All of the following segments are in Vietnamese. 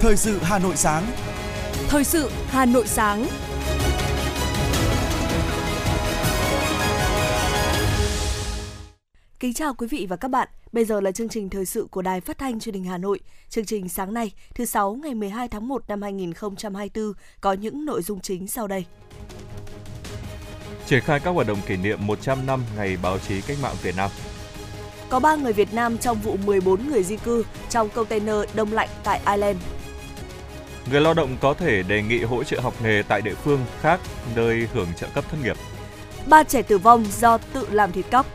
Thời sự Hà Nội sáng. Thời sự Hà Nội sáng. Kính chào quý vị và các bạn. Bây giờ là chương trình thời sự của Đài Phát thanh Truyền hình Hà Nội. Chương trình sáng nay, thứ sáu ngày 12 tháng 1 năm 2024 có những nội dung chính sau đây. Triển khai các hoạt động kỷ niệm 100 năm Ngày báo chí cách mạng Việt Nam. Có 3 người Việt Nam trong vụ 14 người di cư trong container đông lạnh tại Ireland. Người lao động có thể đề nghị hỗ trợ học nghề tại địa phương khác nơi hưởng trợ cấp thất nghiệp. Ba trẻ tử vong do tự làm thịt cóc.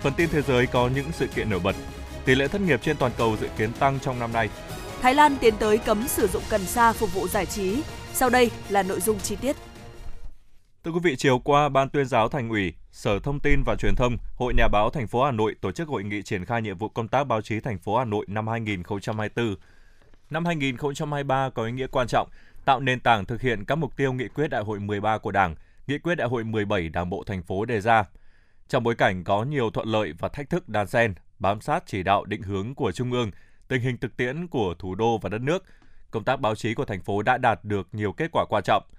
Phần tin thế giới có những sự kiện nổi bật. Tỷ lệ thất nghiệp trên toàn cầu dự kiến tăng trong năm nay. Thái Lan tiến tới cấm sử dụng cần sa phục vụ giải trí. Sau đây là nội dung chi tiết. Thưa quý vị, chiều qua, Ban tuyên giáo Thành ủy, Sở Thông tin và Truyền thông, Hội Nhà báo thành phố Hà Nội tổ chức hội nghị triển khai nhiệm vụ công tác báo chí thành phố Hà Nội năm 2024. Năm 2023 có ý nghĩa quan trọng, tạo nền tảng thực hiện các mục tiêu nghị quyết Đại hội 13 của Đảng, nghị quyết Đại hội 17 Đảng bộ thành phố đề ra. Trong bối cảnh có nhiều thuận lợi và thách thức đan xen, bám sát chỉ đạo định hướng của Trung ương, tình hình thực tiễn của thủ đô và đất nước, công tác báo chí của thành phố đã đạt được nhiều kết quả quan trọng –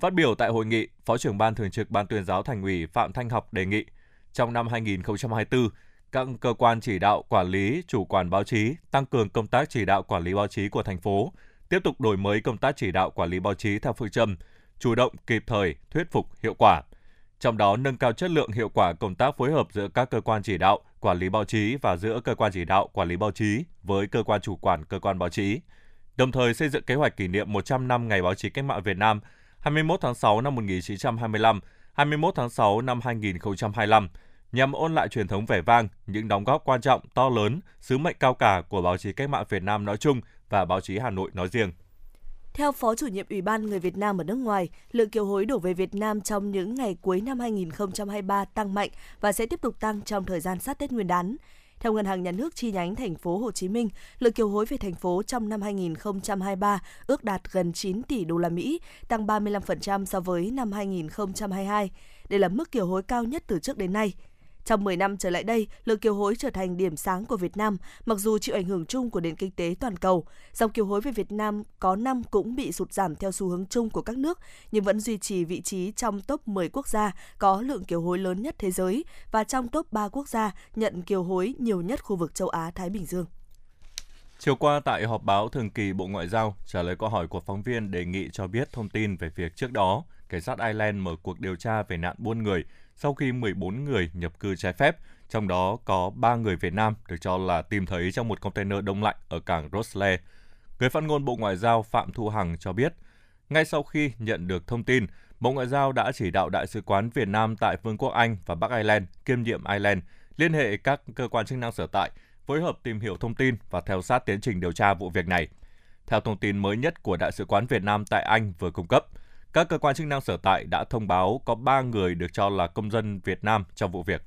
Phát biểu tại hội nghị, Phó trưởng Ban Thường trực Ban tuyên giáo Thành ủy Phạm Thanh Học đề nghị trong năm 2024, các cơ quan chỉ đạo quản lý, chủ quản báo chí tăng cường công tác chỉ đạo quản lý báo chí của thành phố, tiếp tục đổi mới công tác chỉ đạo quản lý báo chí theo phương châm chủ động, kịp thời, thuyết phục, hiệu quả. Trong đó nâng cao chất lượng hiệu quả công tác phối hợp giữa các cơ quan chỉ đạo, quản lý báo chí và giữa cơ quan chỉ đạo, quản lý báo chí với cơ quan chủ quản cơ quan báo chí. Đồng thời xây dựng kế hoạch kỷ niệm 100 năm Ngày báo chí cách mạng Việt Nam 21 tháng 6 năm 1925, 21 tháng 6 năm 2025 nhằm ôn lại truyền thống vẻ vang, những đóng góp quan trọng, to lớn, sứ mệnh cao cả của báo chí cách mạng Việt Nam nói chung và báo chí Hà Nội nói riêng. Theo Phó chủ nhiệm Ủy ban người Việt Nam ở nước ngoài, lượng kiều hối đổ về Việt Nam trong những ngày cuối năm 2023 tăng mạnh và sẽ tiếp tục tăng trong thời gian sát Tết Nguyên đán. Theo Ngân hàng Nhà nước chi nhánh thành phố Hồ Chí Minh, lượng kiều hối về thành phố trong năm 2023 ước đạt gần 9 tỷ đô la Mỹ, tăng 35% so với năm 2022. Đây là mức kiều hối cao nhất từ trước đến nay. Trong 10 năm trở lại đây, lượng kiều hối trở thành điểm sáng của Việt Nam, mặc dù chịu ảnh hưởng chung của nền kinh tế toàn cầu. Dòng kiều hối về Việt Nam có năm cũng bị sụt giảm theo xu hướng chung của các nước, nhưng vẫn duy trì vị trí trong top 10 quốc gia có lượng kiều hối lớn nhất thế giới và trong top 3 quốc gia nhận kiều hối nhiều nhất khu vực châu Á-Thái Bình Dương. Chiều qua tại họp báo thường kỳ Bộ Ngoại giao, trả lời câu hỏi của phóng viên đề nghị cho biết thông tin về việc trước đó, cảnh sát Ireland mở cuộc điều tra về nạn buôn người sau khi 14 người nhập cư trái phép, trong đó có 3 người Việt Nam được cho là tìm thấy trong một container đông lạnh ở cảng Rosslare. Người phát ngôn Bộ Ngoại giao Phạm Thu Hằng cho biết, ngay sau khi nhận được thông tin, Bộ Ngoại giao đã chỉ đạo Đại sứ quán Việt Nam tại Vương quốc Anh và Bắc Ireland kiêm nhiệm Ireland liên hệ các cơ quan chức năng sở tại, phối hợp tìm hiểu thông tin và theo sát tiến trình điều tra vụ việc này. Theo thông tin mới nhất của Đại sứ quán Việt Nam tại Anh vừa cung cấp, các cơ quan chức năng sở tại đã thông báo có 3 người được cho là công dân Việt Nam trong vụ việc.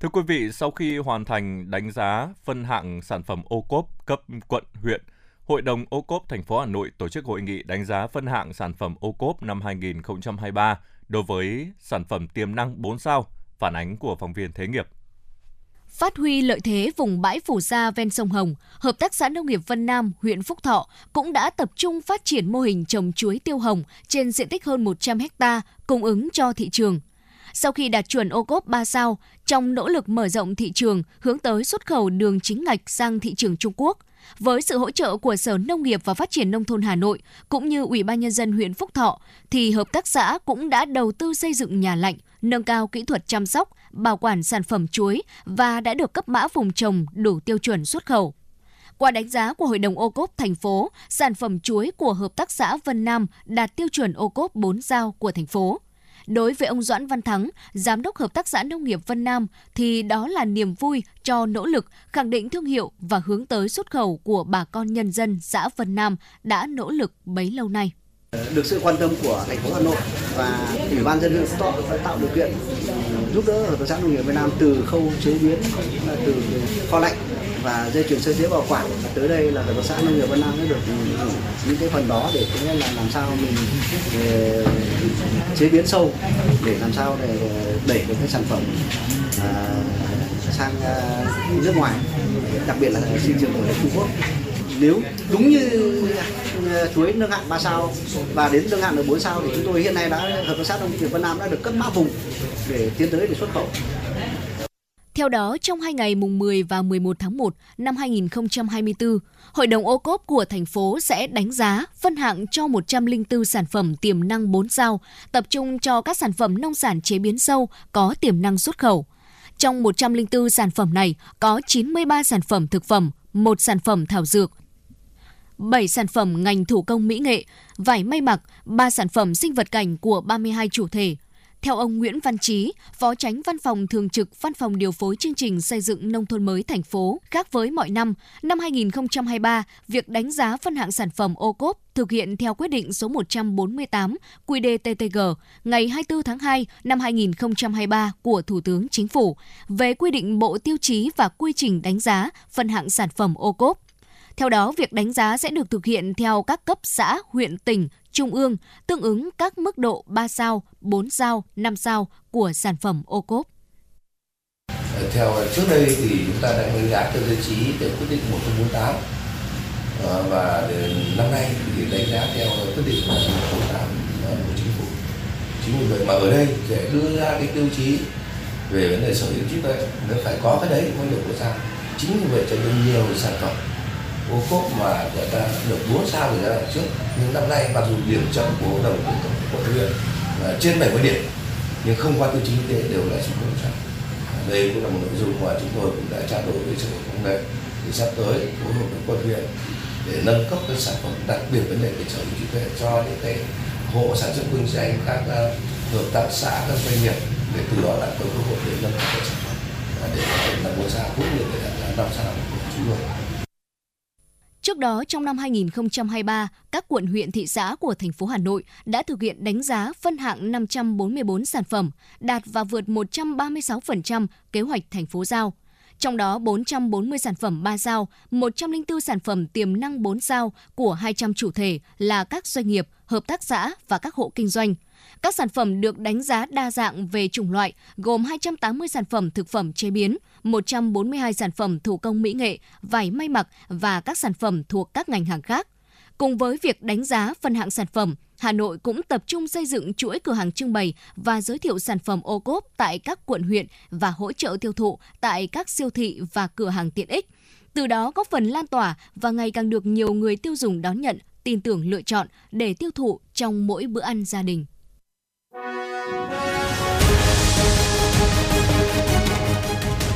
Thưa quý vị, sau khi hoàn thành đánh giá phân hạng sản phẩm ô cốp cấp quận, huyện, Hội đồng ô cốp thành phố Hà Nội tổ chức hội nghị đánh giá phân hạng sản phẩm ô cốp năm 2023 đối với sản phẩm tiềm năng 4 sao, phản ánh của phóng viên Thế nghiệp. Phát huy lợi thế vùng bãi phủ sa ven sông Hồng, Hợp tác xã Nông nghiệp Vân Nam, huyện Phúc Thọ cũng đã tập trung phát triển mô hình trồng chuối tiêu hồng trên diện tích hơn 100 ha cung ứng cho thị trường. Sau khi đạt chuẩn ô cốp 3 sao, trong nỗ lực mở rộng thị trường hướng tới xuất khẩu đường chính ngạch sang thị trường Trung Quốc, với sự hỗ trợ của Sở Nông nghiệp và Phát triển Nông thôn Hà Nội cũng như Ủy ban Nhân dân huyện Phúc Thọ, thì hợp tác xã cũng đã đầu tư xây dựng nhà lạnh, nâng cao kỹ thuật chăm sóc, bảo quản sản phẩm chuối và đã được cấp mã vùng trồng đủ tiêu chuẩn xuất khẩu. Qua đánh giá của Hội đồng ô cốp thành phố, sản phẩm chuối của Hợp tác xã Vân Nam đạt tiêu chuẩn ô cốp 4 sao của thành phố. Đối với ông Doãn Văn Thắng, Giám đốc Hợp tác xã Nông nghiệp Vân Nam, thì đó là niềm vui cho nỗ lực khẳng định thương hiệu và hướng tới xuất khẩu của bà con nhân dân xã Vân Nam đã nỗ lực bấy lâu nay. Được sự quan tâm của thành phố Hà Nội và ủy ban dân huyện Phú Thọ đã tạo điều kiện ừ, giúp đỡ hợp tác xã nông nghiệp Việt Nam từ khâu chế biến từ kho lạnh và dây chuyển sơ chế bảo quản. Và tới đây là hợp tác xã nông nghiệp Vân Nam sẽ được ừ, những cái phần đó để cũng nhất là làm sao mình để chế biến sâu để làm sao để ừ, đẩy được cái sản phẩm à, sang à, nước ngoài. Đặc biệt là thị trường của Trung Quốc. Nếu đúng như chuối nâng hạng 3 sao và đến nâng hạng được 4 sao thì chúng tôi hiện nay đã hợp tác xã nông nghiệp Vân Nam đã được cấp mã vùng để tiến tới để xuất khẩu. Theo đó, trong hai ngày mùng 10 và 11 tháng 1 năm 2024, Hội đồng ô cốp của thành phố sẽ đánh giá, phân hạng cho 104 sản phẩm tiềm năng 4 sao, tập trung cho các sản phẩm nông sản chế biến sâu có tiềm năng xuất khẩu. Trong 104 sản phẩm này có 93 sản phẩm thực phẩm, một sản phẩm thảo dược, 7 sản phẩm ngành thủ công mỹ nghệ, vải may mặc, 3 sản phẩm sinh vật cảnh của 32 chủ thể, theo ông Nguyễn Văn Trí, Phó Tránh Văn phòng Thường trực Văn phòng Điều phối chương trình xây dựng nông thôn mới thành phố, khác với mọi năm, năm 2023, việc đánh giá phân hạng sản phẩm ô cốp thực hiện theo quyết định số 148 QĐ-TTG ngày 24 tháng 2 năm 2023 của Thủ tướng Chính phủ về quy định bộ tiêu chí và quy trình đánh giá phân hạng sản phẩm ô cốp. Theo đó, việc đánh giá sẽ được thực hiện theo các cấp xã, huyện, tỉnh, trung ương, tương ứng các mức độ 3 sao, 4 sao, 5 sao của sản phẩm ô cốp. Theo trước đây thì chúng ta đã đánh giá theo tiêu chí để quyết định 148 ờ, và năm nay thì đánh giá theo quyết định 148 ờ, của chính phủ. Chính vì vậy mà ở đây để đưa ra cái tiêu chí về vấn đề sở hữu trí tuệ nó phải có cái đấy mới được của sao. Chính vì vậy cho nên nhiều sản phẩm ô cốp mà người ta được 4 sao từ giai đoạn trước. Nhưng năm nay mặc dù điểm chậm của hội đồng của quận huyện là trên 70 điểm, nhưng không qua tiêu chí kinh tế đều là số bốn trọng đây cũng là một nội dung mà chúng tôi cũng đã trao đổi với sở công nghệ thì sắp tới, phối hợp với quận huyện để nâng cấp các sản phẩm đặc biệt vấn đề về sở hữu trí tuệ cho những cái hộ sản xuất kinh doanh, các ờ, hợp tác xã, các doanh nghiệp để từ đó là có cơ hội để nâng cấp các sản phẩm. Để có thể là bốn sao cũng như để đạt là năm sao của chúng tôi Trước đó, trong năm 2023, các quận huyện thị xã của thành phố Hà Nội đã thực hiện đánh giá phân hạng 544 sản phẩm, đạt và vượt 136% kế hoạch thành phố giao. Trong đó 440 sản phẩm 3 sao, 104 sản phẩm tiềm năng 4 sao của 200 chủ thể là các doanh nghiệp, hợp tác xã và các hộ kinh doanh – các sản phẩm được đánh giá đa dạng về chủng loại, gồm 280 sản phẩm thực phẩm chế biến, 142 sản phẩm thủ công mỹ nghệ, vải may mặc và các sản phẩm thuộc các ngành hàng khác. Cùng với việc đánh giá phân hạng sản phẩm, Hà Nội cũng tập trung xây dựng chuỗi cửa hàng trưng bày và giới thiệu sản phẩm ô cốp tại các quận huyện và hỗ trợ tiêu thụ tại các siêu thị và cửa hàng tiện ích. Từ đó góp phần lan tỏa và ngày càng được nhiều người tiêu dùng đón nhận, tin tưởng lựa chọn để tiêu thụ trong mỗi bữa ăn gia đình.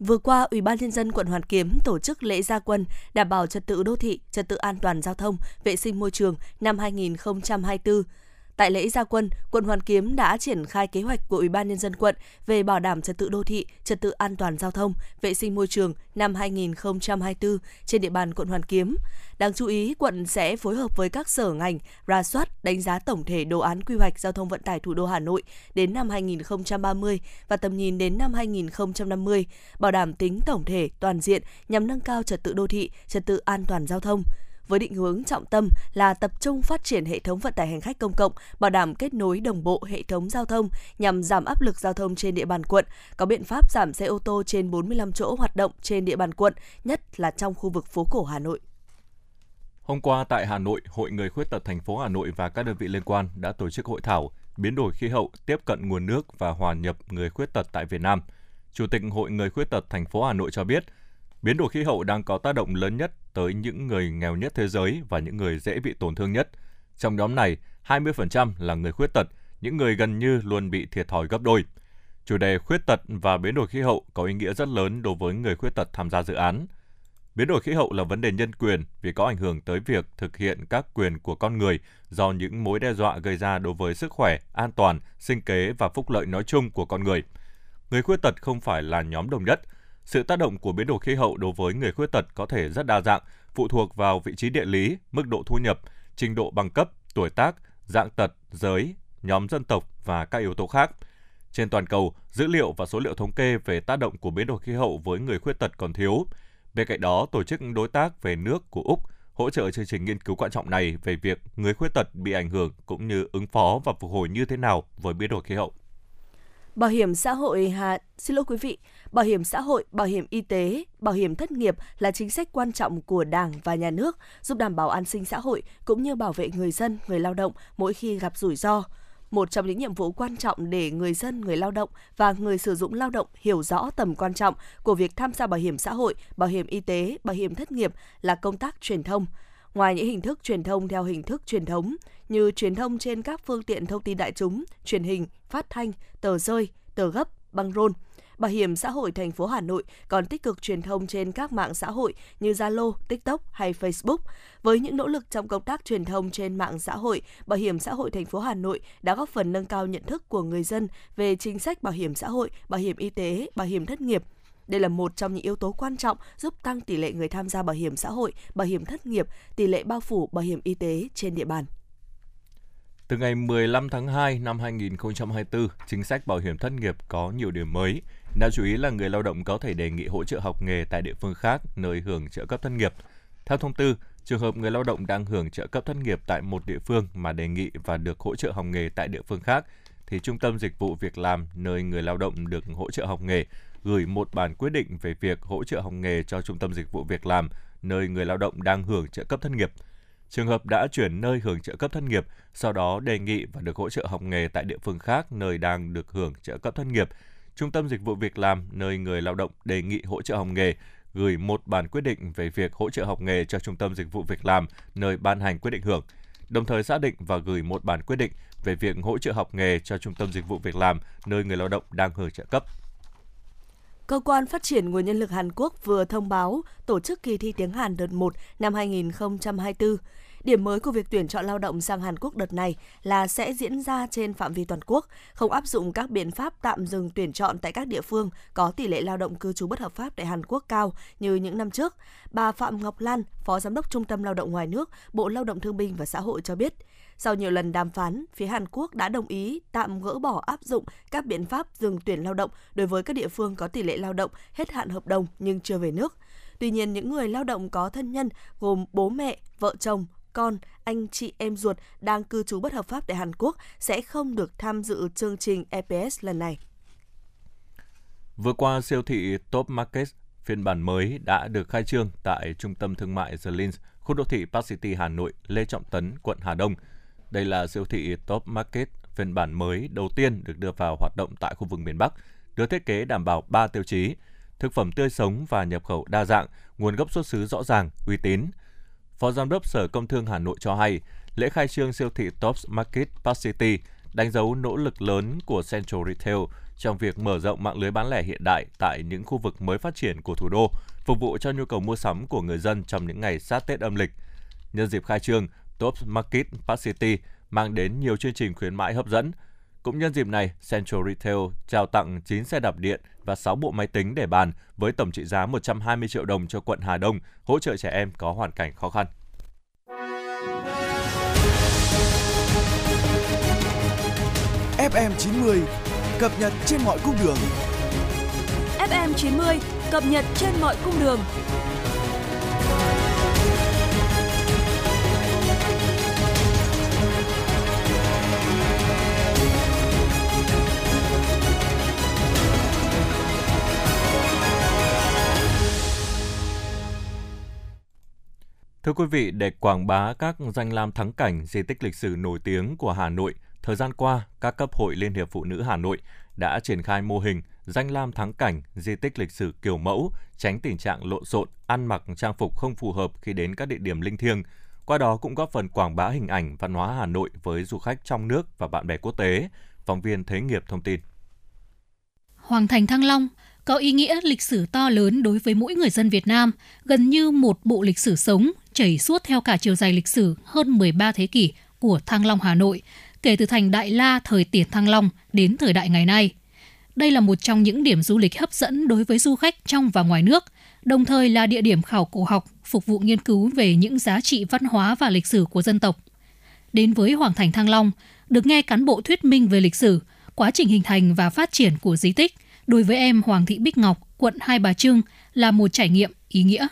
Vừa qua, Ủy ban nhân dân quận Hoàn Kiếm tổ chức lễ gia quân đảm bảo trật tự đô thị, trật tự an toàn giao thông, vệ sinh môi trường năm 2024. Tại lễ gia quân, quận Hoàn Kiếm đã triển khai kế hoạch của Ủy ban nhân dân quận về bảo đảm trật tự đô thị, trật tự an toàn giao thông, vệ sinh môi trường năm 2024 trên địa bàn quận Hoàn Kiếm. Đáng chú ý, quận sẽ phối hợp với các sở ngành ra soát, đánh giá tổng thể đồ án quy hoạch giao thông vận tải thủ đô Hà Nội đến năm 2030 và tầm nhìn đến năm 2050, bảo đảm tính tổng thể toàn diện nhằm nâng cao trật tự đô thị, trật tự an toàn giao thông với định hướng trọng tâm là tập trung phát triển hệ thống vận tải hành khách công cộng, bảo đảm kết nối đồng bộ hệ thống giao thông nhằm giảm áp lực giao thông trên địa bàn quận, có biện pháp giảm xe ô tô trên 45 chỗ hoạt động trên địa bàn quận, nhất là trong khu vực phố cổ Hà Nội. Hôm qua tại Hà Nội, Hội Người Khuyết tật thành phố Hà Nội và các đơn vị liên quan đã tổ chức hội thảo biến đổi khí hậu, tiếp cận nguồn nước và hòa nhập người khuyết tật tại Việt Nam. Chủ tịch Hội Người Khuyết tật thành phố Hà Nội cho biết, biến đổi khí hậu đang có tác động lớn nhất tới những người nghèo nhất thế giới và những người dễ bị tổn thương nhất. Trong nhóm này, 20% là người khuyết tật, những người gần như luôn bị thiệt thòi gấp đôi. Chủ đề khuyết tật và biến đổi khí hậu có ý nghĩa rất lớn đối với người khuyết tật tham gia dự án – Biến đổi khí hậu là vấn đề nhân quyền vì có ảnh hưởng tới việc thực hiện các quyền của con người do những mối đe dọa gây ra đối với sức khỏe, an toàn, sinh kế và phúc lợi nói chung của con người. Người khuyết tật không phải là nhóm đồng nhất. Sự tác động của biến đổi khí hậu đối với người khuyết tật có thể rất đa dạng, phụ thuộc vào vị trí địa lý, mức độ thu nhập, trình độ bằng cấp, tuổi tác, dạng tật, giới, nhóm dân tộc và các yếu tố khác. Trên toàn cầu, dữ liệu và số liệu thống kê về tác động của biến đổi khí hậu với người khuyết tật còn thiếu. Bên cạnh đó, tổ chức đối tác về nước của Úc hỗ trợ chương trình nghiên cứu quan trọng này về việc người khuyết tật bị ảnh hưởng cũng như ứng phó và phục hồi như thế nào với biến đổi khí hậu. Bảo hiểm xã hội Hà xin lỗi quý vị, bảo hiểm xã hội, bảo hiểm y tế, bảo hiểm thất nghiệp là chính sách quan trọng của Đảng và nhà nước, giúp đảm bảo an sinh xã hội cũng như bảo vệ người dân, người lao động mỗi khi gặp rủi ro. Một trong những nhiệm vụ quan trọng để người dân, người lao động và người sử dụng lao động hiểu rõ tầm quan trọng của việc tham gia bảo hiểm xã hội, bảo hiểm y tế, bảo hiểm thất nghiệp là công tác truyền thông. Ngoài những hình thức truyền thông theo hình thức truyền thống như truyền thông trên các phương tiện thông tin đại chúng, truyền hình, phát thanh, tờ rơi, tờ gấp, băng rôn, Bảo hiểm xã hội thành phố Hà Nội còn tích cực truyền thông trên các mạng xã hội như Zalo, TikTok hay Facebook. Với những nỗ lực trong công tác truyền thông trên mạng xã hội, Bảo hiểm xã hội thành phố Hà Nội đã góp phần nâng cao nhận thức của người dân về chính sách bảo hiểm xã hội, bảo hiểm y tế, bảo hiểm thất nghiệp, đây là một trong những yếu tố quan trọng giúp tăng tỷ lệ người tham gia bảo hiểm xã hội, bảo hiểm thất nghiệp, tỷ lệ bao phủ bảo hiểm y tế trên địa bàn. Từ ngày 15 tháng 2 năm 2024, chính sách bảo hiểm thất nghiệp có nhiều điểm mới. Đáng chú ý là người lao động có thể đề nghị hỗ trợ học nghề tại địa phương khác nơi hưởng trợ cấp thất nghiệp. Theo thông tư, trường hợp người lao động đang hưởng trợ cấp thất nghiệp tại một địa phương mà đề nghị và được hỗ trợ học nghề tại địa phương khác thì Trung tâm Dịch vụ Việc làm nơi người lao động được hỗ trợ học nghề gửi một bản quyết định về việc hỗ trợ học nghề cho Trung tâm Dịch vụ Việc làm nơi người lao động đang hưởng trợ cấp thất nghiệp. Trường hợp đã chuyển nơi hưởng trợ cấp thất nghiệp, sau đó đề nghị và được hỗ trợ học nghề tại địa phương khác nơi đang được hưởng trợ cấp thất nghiệp, Trung tâm Dịch vụ Việc làm nơi người lao động đề nghị hỗ trợ học nghề gửi một bản quyết định về việc hỗ trợ học nghề cho Trung tâm Dịch vụ Việc làm nơi ban hành quyết định hưởng, đồng thời xác định và gửi một bản quyết định về việc hỗ trợ học nghề cho Trung tâm Dịch vụ Việc làm nơi người lao động đang hưởng trợ cấp. Cơ quan Phát triển Nguồn Nhân lực Hàn Quốc vừa thông báo tổ chức kỳ thi tiếng Hàn đợt 1 năm 2024. Điểm mới của việc tuyển chọn lao động sang Hàn Quốc đợt này là sẽ diễn ra trên phạm vi toàn quốc, không áp dụng các biện pháp tạm dừng tuyển chọn tại các địa phương có tỷ lệ lao động cư trú bất hợp pháp tại Hàn Quốc cao như những năm trước. Bà Phạm Ngọc Lan, Phó Giám đốc Trung tâm Lao động Ngoài nước, Bộ Lao động Thương binh và Xã hội cho biết, sau nhiều lần đàm phán, phía Hàn Quốc đã đồng ý tạm gỡ bỏ áp dụng các biện pháp dừng tuyển lao động đối với các địa phương có tỷ lệ lao động hết hạn hợp đồng nhưng chưa về nước. Tuy nhiên, những người lao động có thân nhân gồm bố mẹ, vợ chồng, con, anh chị em ruột đang cư trú bất hợp pháp tại Hàn Quốc sẽ không được tham dự chương trình EPS lần này. Vừa qua, siêu thị Top Market phiên bản mới đã được khai trương tại trung tâm thương mại The Links, khu đô thị Park City Hà Nội, Lê Trọng Tấn, quận Hà Đông. Đây là siêu thị Top Market phiên bản mới đầu tiên được đưa vào hoạt động tại khu vực miền Bắc, được thiết kế đảm bảo 3 tiêu chí: thực phẩm tươi sống và nhập khẩu đa dạng, nguồn gốc xuất xứ rõ ràng, uy tín. Phó Giám đốc Sở Công Thương Hà Nội cho hay, lễ khai trương siêu thị Tops Market Park City đánh dấu nỗ lực lớn của Central Retail trong việc mở rộng mạng lưới bán lẻ hiện đại tại những khu vực mới phát triển của thủ đô, phục vụ cho nhu cầu mua sắm của người dân trong những ngày sát Tết âm lịch. Nhân dịp khai trương, Tops Market Park City mang đến nhiều chương trình khuyến mãi hấp dẫn. Cũng nhân dịp này, Central Retail trao tặng 9 xe đạp điện và 6 bộ máy tính để bàn với tổng trị giá 120 triệu đồng cho quận Hà Đông hỗ trợ trẻ em có hoàn cảnh khó khăn. FM 90 cập nhật trên mọi cung đường. FM 90 cập nhật trên mọi cung đường. Thưa quý vị, để quảng bá các danh lam thắng cảnh, di tích lịch sử nổi tiếng của Hà Nội, thời gian qua, các cấp hội Liên hiệp Phụ nữ Hà Nội đã triển khai mô hình danh lam thắng cảnh, di tích lịch sử kiểu mẫu, tránh tình trạng lộn xộn, ăn mặc trang phục không phù hợp khi đến các địa điểm linh thiêng. Qua đó cũng góp phần quảng bá hình ảnh văn hóa Hà Nội với du khách trong nước và bạn bè quốc tế. Phóng viên Thế nghiệp thông tin. Hoàng thành Thăng Long, có ý nghĩa lịch sử to lớn đối với mỗi người dân Việt Nam, gần như một bộ lịch sử sống chảy suốt theo cả chiều dài lịch sử hơn 13 thế kỷ của Thăng Long Hà Nội, kể từ thành Đại La thời tiền Thăng Long đến thời đại ngày nay. Đây là một trong những điểm du lịch hấp dẫn đối với du khách trong và ngoài nước, đồng thời là địa điểm khảo cổ học phục vụ nghiên cứu về những giá trị văn hóa và lịch sử của dân tộc. Đến với Hoàng thành Thăng Long, được nghe cán bộ thuyết minh về lịch sử, quá trình hình thành và phát triển của di tích, đối với em Hoàng Thị Bích Ngọc, quận Hai Bà Trưng là một trải nghiệm ý nghĩa.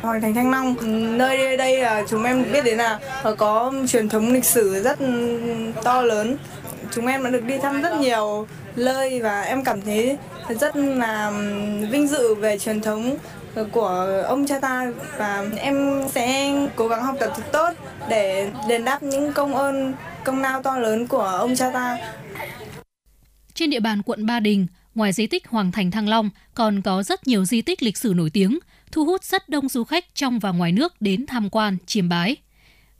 Hoàng thành Thăng Long, nơi đây là chúng em biết đến là ờ, có truyền thống lịch sử rất to lớn. Chúng em đã được đi thăm rất nhiều nơi và em cảm thấy rất là vinh dự về truyền thống của ông cha ta và em sẽ cố gắng học tập thật tốt để đền đáp những công ơn công lao to lớn của ông cha ta. Trên địa bàn quận Ba Đình, ngoài di tích Hoàng thành Thăng Long còn có rất nhiều di tích lịch sử nổi tiếng, thu hút rất đông du khách trong và ngoài nước đến tham quan, chiêm bái.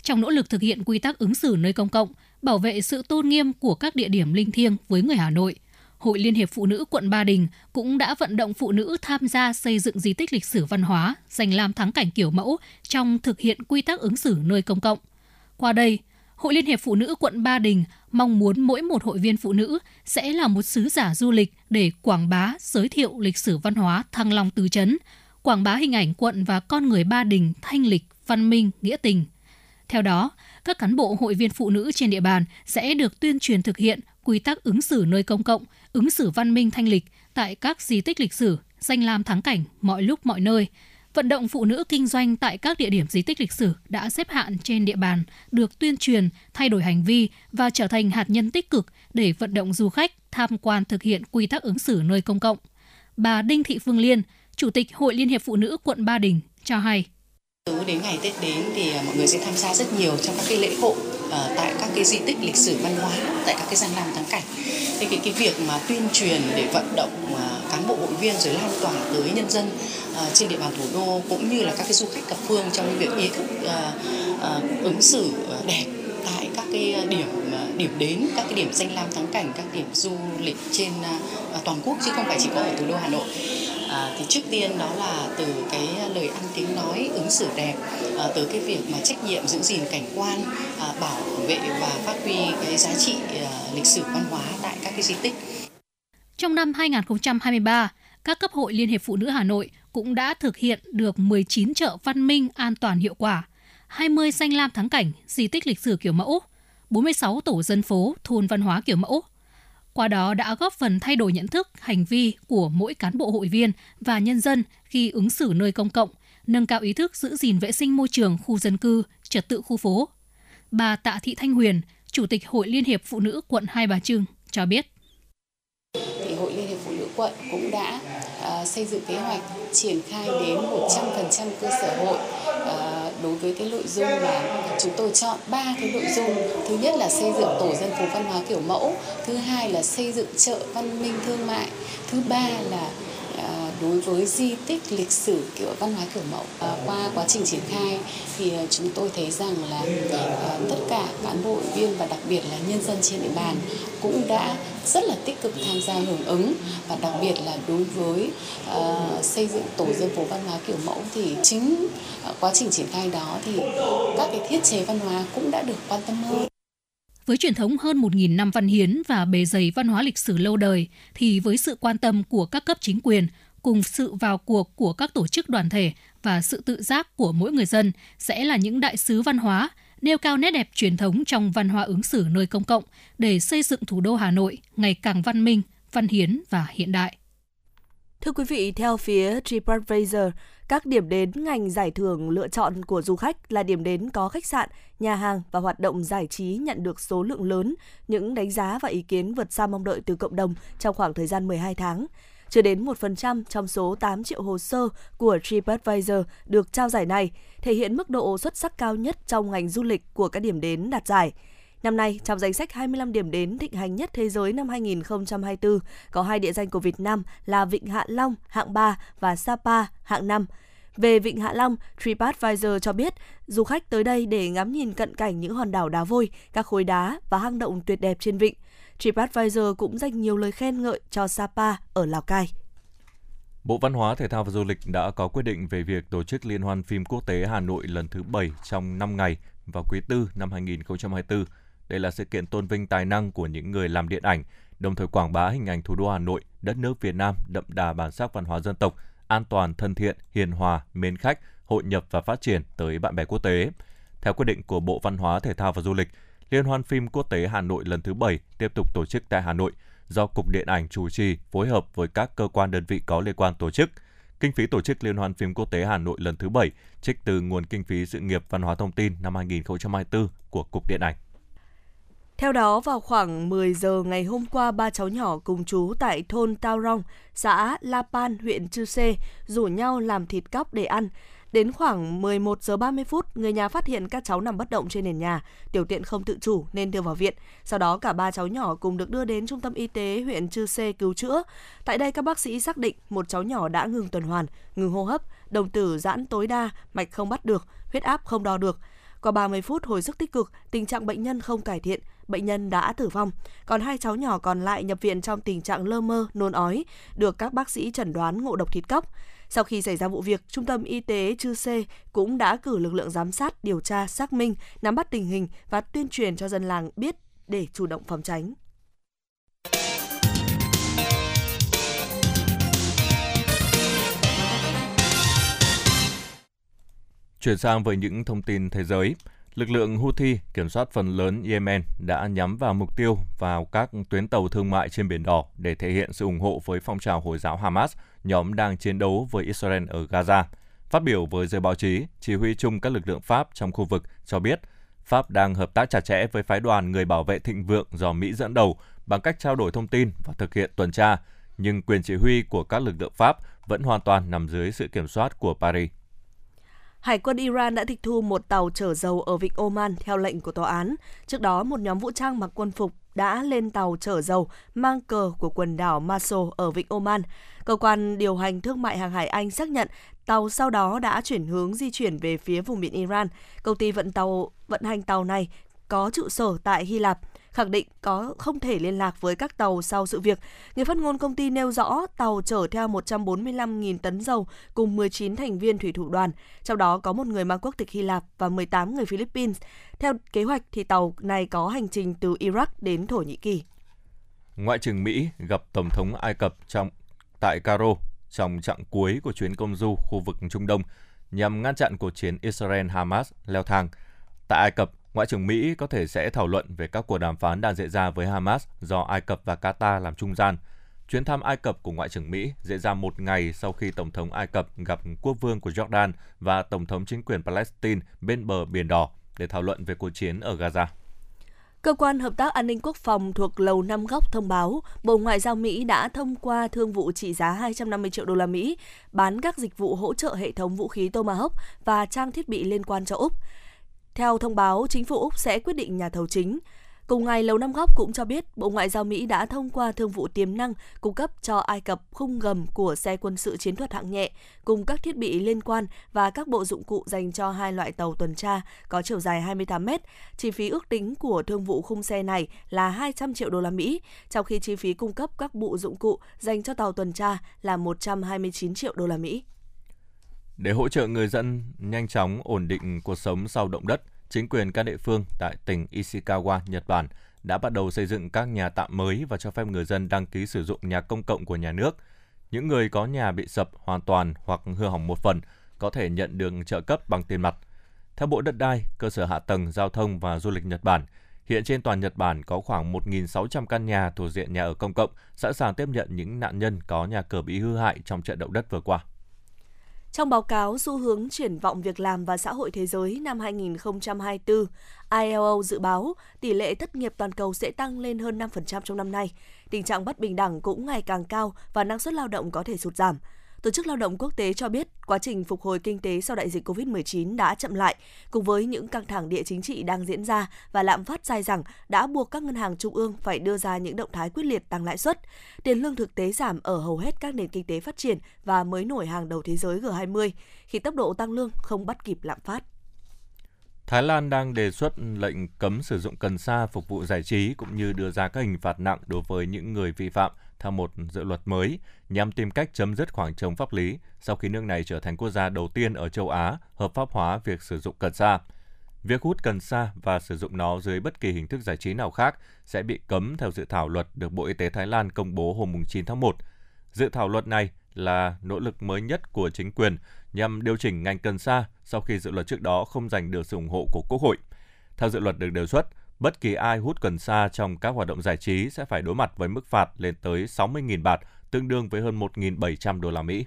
Trong nỗ lực thực hiện quy tắc ứng xử nơi công cộng, bảo vệ sự tôn nghiêm của các địa điểm linh thiêng với người Hà Nội – Hội Liên hiệp Phụ nữ quận Ba Đình cũng đã vận động phụ nữ tham gia xây dựng di tích lịch sử văn hóa, dành làm thắng cảnh kiểu mẫu trong thực hiện quy tắc ứng xử nơi công cộng. Qua đây, Hội Liên hiệp Phụ nữ quận Ba Đình mong muốn mỗi một hội viên phụ nữ sẽ là một sứ giả du lịch để quảng bá, giới thiệu lịch sử văn hóa Thăng Long Tứ Chấn, quảng bá hình ảnh quận và con người Ba Đình thanh lịch, văn minh, nghĩa tình. Theo đó, các cán bộ hội viên phụ nữ trên địa bàn sẽ được tuyên truyền thực hiện quy tắc ứng xử nơi công cộng, ứng xử văn minh thanh lịch tại các di tích lịch sử, danh lam thắng cảnh mọi lúc mọi nơi. Vận động phụ nữ kinh doanh tại các địa điểm di tích lịch sử đã xếp hạn trên địa bàn, được tuyên truyền, thay đổi hành vi và trở thành hạt nhân tích cực để vận động du khách tham quan thực hiện quy tắc ứng xử nơi công cộng. Bà Đinh Thị Phương Liên, Chủ tịch Hội Liên hiệp Phụ nữ quận Ba Đình cho hay. Đến ngày Tết đến thì mọi người sẽ tham gia rất nhiều trong các cái lễ hội uh, tại các cái di tích lịch sử văn hóa tại các cái danh lam thắng cảnh. Thì cái cái việc mà tuyên truyền để vận động uh, cán bộ hội viên rồi lan tỏa tới nhân dân uh, trên địa bàn thủ đô cũng như là các cái du khách thập phương trong việc ý thức uh, uh, ứng xử đẹp tại các cái điểm điểm đến các cái điểm danh lam thắng cảnh các điểm du lịch trên toàn quốc chứ không phải chỉ có ở thủ đô Hà Nội à, thì trước tiên đó là từ cái lời ăn tiếng nói ứng xử đẹp à, từ cái việc mà trách nhiệm giữ gìn cảnh quan à, bảo vệ và phát huy cái giá trị à, lịch sử văn hóa tại các cái di tích. Trong năm 2023, các cấp hội Liên hiệp Phụ nữ Hà Nội cũng đã thực hiện được 19 chợ văn minh an toàn hiệu quả, 20 danh lam thắng cảnh, di tích lịch sử kiểu mẫu, 46 tổ dân phố, thôn văn hóa kiểu mẫu, qua đó đã góp phần thay đổi nhận thức, hành vi của mỗi cán bộ hội viên và nhân dân khi ứng xử nơi công cộng, nâng cao ý thức giữ gìn vệ sinh môi trường khu dân cư, trật tự khu phố. Bà Tạ Thị Thanh Huyền, Chủ tịch Hội Liên hiệp Phụ nữ quận Hai Bà Trưng cho biết. Thì Hội Liên hiệp Phụ nữ quận cũng đã uh, xây dựng kế hoạch triển khai đến 100% cơ sở hội uh, đối với cái nội dung là chúng tôi chọn ba cái nội dung. Thứ nhất là xây dựng tổ dân phố văn hóa kiểu mẫu, thứ hai là xây dựng chợ văn minh thương mại, thứ ba là đối với di tích lịch sử kiểu văn hóa kiểu mẫu à, qua quá trình triển khai thì ờ, chúng tôi thấy rằng là ờ, tất cả cán bộ viên và đặc biệt là nhân dân trên địa bàn cũng đã rất là tích cực tham gia hưởng ứng và đặc biệt là đối với uh, xây dựng tổ dân phố văn hóa kiểu mẫu thì chính uh, quá trình triển khai đó thì các cái thiết chế văn hóa cũng đã được quan tâm hơn. Với truyền thống hơn 1.000 năm văn hiến và bề dày văn hóa lịch sử lâu đời, thì với sự quan tâm của các cấp chính quyền, cùng sự vào cuộc của các tổ chức đoàn thể và sự tự giác của mỗi người dân sẽ là những đại sứ văn hóa, nêu cao nét đẹp truyền thống trong văn hóa ứng xử nơi công cộng để xây dựng thủ đô Hà Nội ngày càng văn minh, văn hiến và hiện đại. Thưa quý vị, theo phía TripAdvisor, các điểm đến ngành giải thưởng lựa chọn của du khách là điểm đến có khách sạn, nhà hàng và hoạt động giải trí nhận được số lượng lớn những đánh giá và ý kiến vượt xa mong đợi từ cộng đồng trong khoảng thời gian 12 tháng. Chưa đến 1% trong số 8 triệu hồ sơ của TripAdvisor được trao giải này, thể hiện mức độ xuất sắc cao nhất trong ngành du lịch của các điểm đến đạt giải. Năm nay, trong danh sách 25 điểm đến thịnh hành nhất thế giới năm 2024, có hai địa danh của Việt Nam là Vịnh Hạ Long hạng 3 và Sapa hạng 5. Về Vịnh Hạ Long, TripAdvisor cho biết du khách tới đây để ngắm nhìn cận cảnh những hòn đảo đá vôi, các khối đá và hang động tuyệt đẹp trên vịnh. TripAdvisor cũng dành nhiều lời khen ngợi cho Sapa ở Lào Cai. Bộ Văn hóa, Thể thao và Du lịch đã có quyết định về việc tổ chức Liên hoan phim quốc tế Hà Nội lần thứ 7 trong 5 ngày vào quý 4 năm 2024. Đây là sự kiện tôn vinh tài năng của những người làm điện ảnh, đồng thời quảng bá hình ảnh thủ đô Hà Nội, đất nước Việt Nam đậm đà bản sắc văn hóa dân tộc, an toàn, thân thiện, hiền hòa, mến khách, hội nhập và phát triển tới bạn bè quốc tế. Theo quyết định của Bộ Văn hóa, Thể thao và Du lịch, Liên hoan phim quốc tế Hà Nội lần thứ 7 tiếp tục tổ chức tại Hà Nội do Cục Điện ảnh chủ trì phối hợp với các cơ quan đơn vị có liên quan tổ chức. Kinh phí tổ chức Liên hoan phim quốc tế Hà Nội lần thứ 7 trích từ nguồn kinh phí sự nghiệp văn hóa thông tin năm 2024 của Cục Điện ảnh. Theo đó, vào khoảng 10 giờ ngày hôm qua, ba cháu nhỏ cùng chú tại thôn Tao Rong, xã La Pan, huyện Chư Sê, rủ nhau làm thịt cóc để ăn. Đến khoảng 11 giờ 30 phút, người nhà phát hiện các cháu nằm bất động trên nền nhà, tiểu tiện không tự chủ nên đưa vào viện. Sau đó cả ba cháu nhỏ cùng được đưa đến trung tâm y tế huyện Chư Sê cứu chữa. Tại đây các bác sĩ xác định một cháu nhỏ đã ngừng tuần hoàn, ngừng hô hấp, đồng tử giãn tối đa, mạch không bắt được, huyết áp không đo được. Qua 30 phút hồi sức tích cực, tình trạng bệnh nhân không cải thiện, bệnh nhân đã tử vong. Còn hai cháu nhỏ còn lại nhập viện trong tình trạng lơ mơ, nôn ói, được các bác sĩ chẩn đoán ngộ độc thịt cóc. Sau khi xảy ra vụ việc, Trung tâm Y tế Chư Sê cũng đã cử lực lượng giám sát, điều tra, xác minh, nắm bắt tình hình và tuyên truyền cho dân làng biết để chủ động phòng tránh. Chuyển sang với những thông tin thế giới. Lực lượng Houthi kiểm soát phần lớn Yemen đã nhắm vào mục tiêu vào các tuyến tàu thương mại trên Biển Đỏ để thể hiện sự ủng hộ với phong trào Hồi giáo Hamas, nhóm đang chiến đấu với Israel ở Gaza. Phát biểu với giới báo chí, chỉ huy chung các lực lượng Pháp trong khu vực cho biết Pháp đang hợp tác chặt chẽ với phái đoàn người bảo vệ thịnh vượng do Mỹ dẫn đầu bằng cách trao đổi thông tin và thực hiện tuần tra, nhưng quyền chỉ huy của các lực lượng Pháp vẫn hoàn toàn nằm dưới sự kiểm soát của Paris. Hải quân Iran đã tịch thu một tàu chở dầu ở vịnh Oman theo lệnh của tòa án. Trước đó, một nhóm vũ trang mặc quân phục đã lên tàu chở dầu mang cờ của quần đảo Maso ở vịnh Oman. Cơ quan điều hành thương mại hàng hải Anh xác nhận tàu sau đó đã chuyển hướng di chuyển về phía vùng biển Iran. Công ty vận tàu vận hành tàu này có trụ sở tại Hy Lạp khẳng định có không thể liên lạc với các tàu sau sự việc. Người phát ngôn công ty nêu rõ tàu chở theo 145.000 tấn dầu cùng 19 thành viên thủy thủ đoàn, trong đó có một người mang quốc tịch Hy Lạp và 18 người Philippines. Theo kế hoạch thì tàu này có hành trình từ Iraq đến Thổ Nhĩ Kỳ. Ngoại trưởng Mỹ gặp Tổng thống Ai Cập trong tại Cairo trong chặng cuối của chuyến công du khu vực Trung Đông nhằm ngăn chặn cuộc chiến Israel-Hamas leo thang. Tại Ai Cập, Ngoại trưởng Mỹ có thể sẽ thảo luận về các cuộc đàm phán đang diễn ra với Hamas do Ai Cập và Qatar làm trung gian. Chuyến thăm Ai Cập của Ngoại trưởng Mỹ diễn ra một ngày sau khi Tổng thống Ai Cập gặp quốc vương của Jordan và Tổng thống chính quyền Palestine bên bờ Biển Đỏ để thảo luận về cuộc chiến ở Gaza. Cơ quan Hợp tác An ninh Quốc phòng thuộc Lầu Năm Góc thông báo, Bộ Ngoại giao Mỹ đã thông qua thương vụ trị giá 250 triệu đô la Mỹ bán các dịch vụ hỗ trợ hệ thống vũ khí Tomahawk và trang thiết bị liên quan cho Úc. Theo thông báo, chính phủ Úc sẽ quyết định nhà thầu chính. Cùng ngày, Lầu Năm Góc cũng cho biết Bộ Ngoại giao Mỹ đã thông qua thương vụ tiềm năng cung cấp cho Ai Cập khung gầm của xe quân sự chiến thuật hạng nhẹ cùng các thiết bị liên quan và các bộ dụng cụ dành cho hai loại tàu tuần tra có chiều dài 28 mét. Chi phí ước tính của thương vụ khung xe này là 200 triệu đô la Mỹ, trong khi chi phí cung cấp các bộ dụng cụ dành cho tàu tuần tra là 129 triệu đô la Mỹ. Để hỗ trợ người dân nhanh chóng ổn định cuộc sống sau động đất, chính quyền các địa phương tại tỉnh Ishikawa, Nhật Bản đã bắt đầu xây dựng các nhà tạm mới và cho phép người dân đăng ký sử dụng nhà công cộng của nhà nước. Những người có nhà bị sập hoàn toàn hoặc hư hỏng một phần có thể nhận được trợ cấp bằng tiền mặt. Theo Bộ Đất đai, cơ sở hạ tầng, giao thông và du lịch Nhật Bản, hiện trên toàn Nhật Bản có khoảng 1.600 căn nhà thuộc diện nhà ở công cộng sẵn sàng tiếp nhận những nạn nhân có nhà cửa bị hư hại trong trận động đất vừa qua. Trong báo cáo xu hướng triển vọng việc làm và xã hội thế giới năm 2024, ILO dự báo tỷ lệ thất nghiệp toàn cầu sẽ tăng lên hơn 5% trong năm nay. Tình trạng bất bình đẳng cũng ngày càng cao và năng suất lao động có thể sụt giảm. Tổ chức Lao động Quốc tế cho biết quá trình phục hồi kinh tế sau đại dịch COVID-19 đã chậm lại, cùng với những căng thẳng địa chính trị đang diễn ra và lạm phát dai dẳng đã buộc các ngân hàng trung ương phải đưa ra những động thái quyết liệt tăng lãi suất. Tiền lương thực tế giảm ở hầu hết các nền kinh tế phát triển và mới nổi hàng đầu thế giới G20, khi tốc độ tăng lương không bắt kịp lạm phát. Thái Lan đang đề xuất lệnh cấm sử dụng cần sa phục vụ giải trí cũng như đưa ra các hình phạt nặng đối với những người vi phạm theo một dự luật mới nhằm tìm cách chấm dứt khoảng trống pháp lý sau khi nước này trở thành quốc gia đầu tiên ở châu Á hợp pháp hóa việc sử dụng cần sa. Việc hút cần sa và sử dụng nó dưới bất kỳ hình thức giải trí nào khác sẽ bị cấm theo dự thảo luật được Bộ Y tế Thái Lan công bố hôm 9 tháng 1. Dự thảo luật này là nỗ lực mới nhất của chính quyền nhằm điều chỉnh ngành cần sa sau khi dự luật trước đó không giành được sự ủng hộ của Quốc hội. Theo dự luật được đề xuất, bất kỳ ai hút cần sa trong các hoạt động giải trí sẽ phải đối mặt với mức phạt lên tới 60.000 bạt, tương đương với hơn 1.700 đô la Mỹ.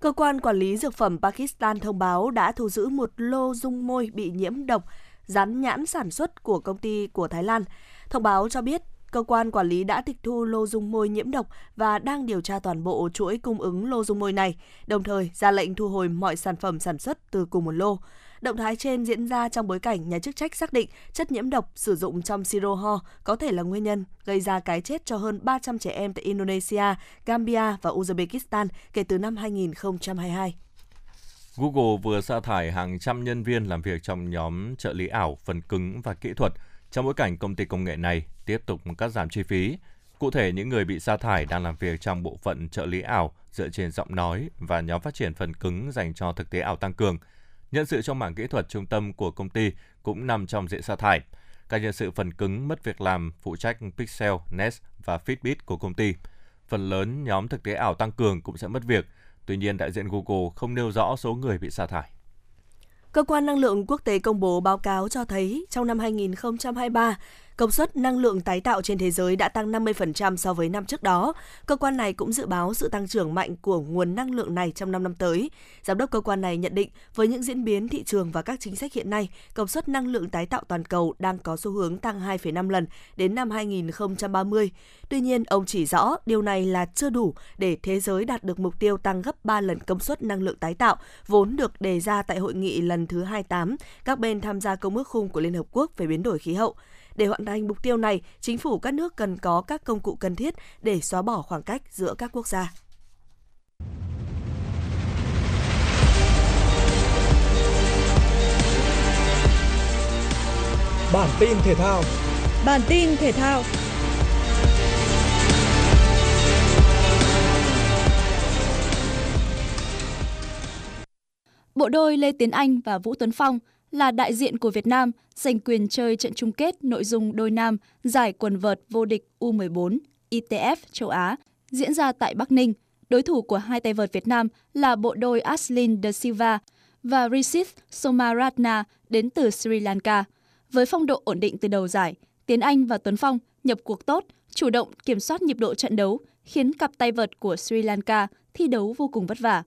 Cơ quan quản lý dược phẩm Pakistan thông báo đã thu giữ một lô dung môi bị nhiễm độc dán nhãn sản xuất của công ty của Thái Lan. Thông báo cho biết cơ quan quản lý đã tịch thu lô dung môi nhiễm độc và đang điều tra toàn bộ chuỗi cung ứng lô dung môi này, đồng thời ra lệnh thu hồi mọi sản phẩm sản xuất từ cùng một lô. Động thái trên diễn ra trong bối cảnh nhà chức trách xác định chất nhiễm độc sử dụng trong siro ho có thể là nguyên nhân gây ra cái chết cho hơn 300 trẻ em tại Indonesia, Gambia và Uzbekistan kể từ năm 2022. Google vừa sa thải hàng trăm nhân viên làm việc trong nhóm trợ lý ảo, phần cứng và kỹ thuật trong bối cảnh công ty công nghệ này tiếp tục cắt giảm chi phí. Cụ thể, những người bị sa thải đang làm việc trong bộ phận trợ lý ảo dựa trên giọng nói và nhóm phát triển phần cứng dành cho thực tế ảo tăng cường. Nhân sự trong mảng kỹ thuật trung tâm của công ty cũng nằm trong diện sa thải. Các nhân sự phần cứng mất việc làm phụ trách Pixel, Nest và Fitbit của công ty. Phần lớn nhóm thực tế ảo tăng cường cũng sẽ mất việc. Tuy nhiên, đại diện Google không nêu rõ số người bị sa thải. Cơ quan năng lượng quốc tế công bố báo cáo cho thấy trong năm 2023, Công suất năng lượng tái tạo trên thế giới đã tăng 50% so với năm trước đó. Cơ quan này cũng dự báo sự tăng trưởng mạnh của nguồn năng lượng này trong 5 năm tới. Giám đốc cơ quan này nhận định với những diễn biến thị trường và các chính sách hiện nay, công suất năng lượng tái tạo toàn cầu đang có xu hướng tăng 2,5 lần đến năm 2030. Tuy nhiên, ông chỉ rõ điều này là chưa đủ để thế giới đạt được mục tiêu tăng gấp 3 lần công suất năng lượng tái tạo vốn được đề ra tại hội nghị lần thứ 28 các bên tham gia công ước khung của Liên Hợp Quốc về biến đổi khí hậu. Để hoàn thành mục tiêu này, chính phủ các nước cần có các công cụ cần thiết để xóa bỏ khoảng cách giữa các quốc gia. Bản tin thể thao Bản tin thể thao Bộ đôi Lê Tiến Anh và Vũ Tuấn Phong là đại diện của Việt Nam giành quyền chơi trận chung kết nội dung đôi nam giải quần vợt vô địch U14 ITF châu Á diễn ra tại Bắc Ninh. Đối thủ của hai tay vợt Việt Nam là bộ đôi Aslin de Silva và Rishith Somaratna đến từ Sri Lanka. Với phong độ ổn định từ đầu giải, Tiến Anh và Tuấn Phong nhập cuộc tốt, chủ động kiểm soát nhịp độ trận đấu, khiến cặp tay vợt của Sri Lanka thi đấu vô cùng vất vả.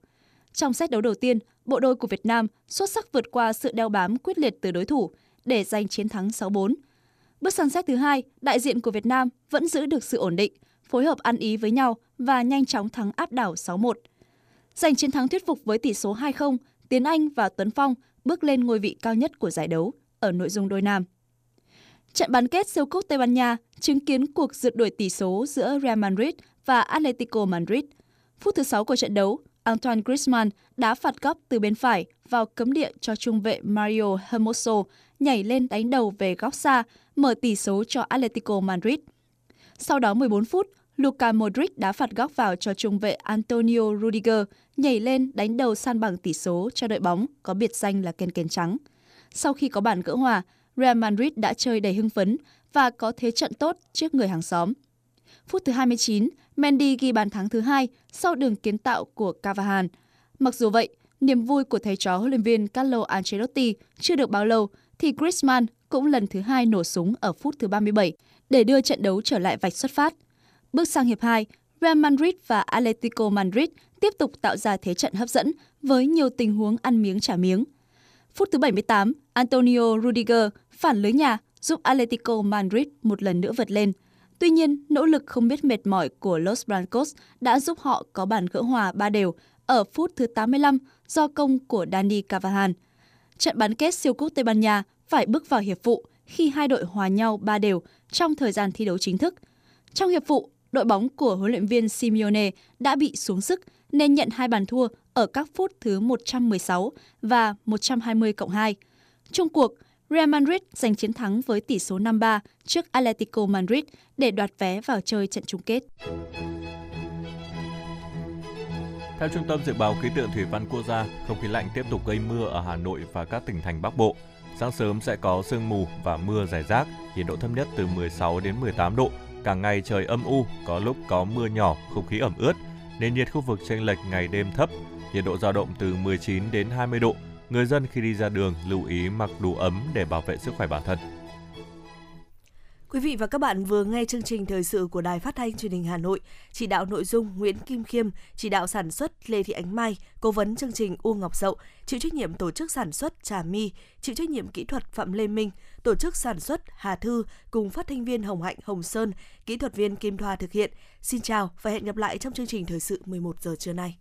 Trong set đấu đầu tiên, bộ đôi của Việt Nam xuất sắc vượt qua sự đeo bám quyết liệt từ đối thủ để giành chiến thắng 6-4. Bước sang set thứ hai, đại diện của Việt Nam vẫn giữ được sự ổn định, phối hợp ăn ý với nhau và nhanh chóng thắng áp đảo 6-1. Giành chiến thắng thuyết phục với tỷ số 2-0, Tiến Anh và Tuấn Phong bước lên ngôi vị cao nhất của giải đấu ở nội dung đôi nam. Trận bán kết siêu cúp Tây Ban Nha chứng kiến cuộc rượt đuổi tỷ số giữa Real Madrid và Atletico Madrid. Phút thứ 6 của trận đấu, Antoine Griezmann đá phạt góc từ bên phải vào cấm địa cho trung vệ Mario Hermoso nhảy lên đánh đầu về góc xa, mở tỷ số cho Atletico Madrid. Sau đó 14 phút, Luka Modric đá phạt góc vào cho trung vệ Antonio Rudiger nhảy lên đánh đầu san bằng tỷ số cho đội bóng có biệt danh là kền kền trắng. Sau khi có bản gỡ hòa, Real Madrid đã chơi đầy hưng phấn và có thế trận tốt trước người hàng xóm. Phút thứ 29, Mendy ghi bàn thắng thứ hai sau đường kiến tạo của Cavahan. Mặc dù vậy, niềm vui của thầy trò huấn luyện viên Carlo Ancelotti chưa được bao lâu thì Griezmann cũng lần thứ hai nổ súng ở phút thứ 37 để đưa trận đấu trở lại vạch xuất phát. Bước sang hiệp 2, Real Madrid và Atletico Madrid tiếp tục tạo ra thế trận hấp dẫn với nhiều tình huống ăn miếng trả miếng. Phút thứ 78, Antonio Rudiger phản lưới nhà giúp Atletico Madrid một lần nữa vượt lên – Tuy nhiên, nỗ lực không biết mệt mỏi của Los Blancos đã giúp họ có bàn gỡ hòa ba đều ở phút thứ 85 do công của Dani Cavahan. Trận bán kết siêu cúp Tây Ban Nha phải bước vào hiệp phụ khi hai đội hòa nhau ba đều trong thời gian thi đấu chính thức. Trong hiệp phụ, đội bóng của huấn luyện viên Simeone đã bị xuống sức nên nhận hai bàn thua ở các phút thứ 116 và 120 cộng 2. Trung cuộc, Real Madrid giành chiến thắng với tỷ số 5-3 trước Atletico Madrid để đoạt vé vào chơi trận chung kết. Theo Trung tâm Dự báo Khí tượng Thủy văn Quốc gia, không khí lạnh tiếp tục gây mưa ở Hà Nội và các tỉnh thành Bắc Bộ. Sáng sớm sẽ có sương mù và mưa rải rác, nhiệt độ thấp nhất từ 16 đến 18 độ. Cả ngày trời âm u, có lúc có mưa nhỏ, không khí ẩm ướt. Nền nhiệt khu vực chênh lệch ngày đêm thấp, nhiệt độ dao động từ 19 đến 20 độ. Người dân khi đi ra đường lưu ý mặc đủ ấm để bảo vệ sức khỏe bản thân. Quý vị và các bạn vừa nghe chương trình thời sự của Đài Phát thanh Truyền hình Hà Nội, chỉ đạo nội dung Nguyễn Kim Khiêm, chỉ đạo sản xuất Lê Thị Ánh Mai, cố vấn chương trình U Ngọc Dậu, chịu trách nhiệm tổ chức sản xuất Trà My, chịu trách nhiệm kỹ thuật Phạm Lê Minh, tổ chức sản xuất Hà Thư cùng phát thanh viên Hồng Hạnh Hồng Sơn, kỹ thuật viên Kim Thoa thực hiện. Xin chào và hẹn gặp lại trong chương trình thời sự 11 giờ trưa nay.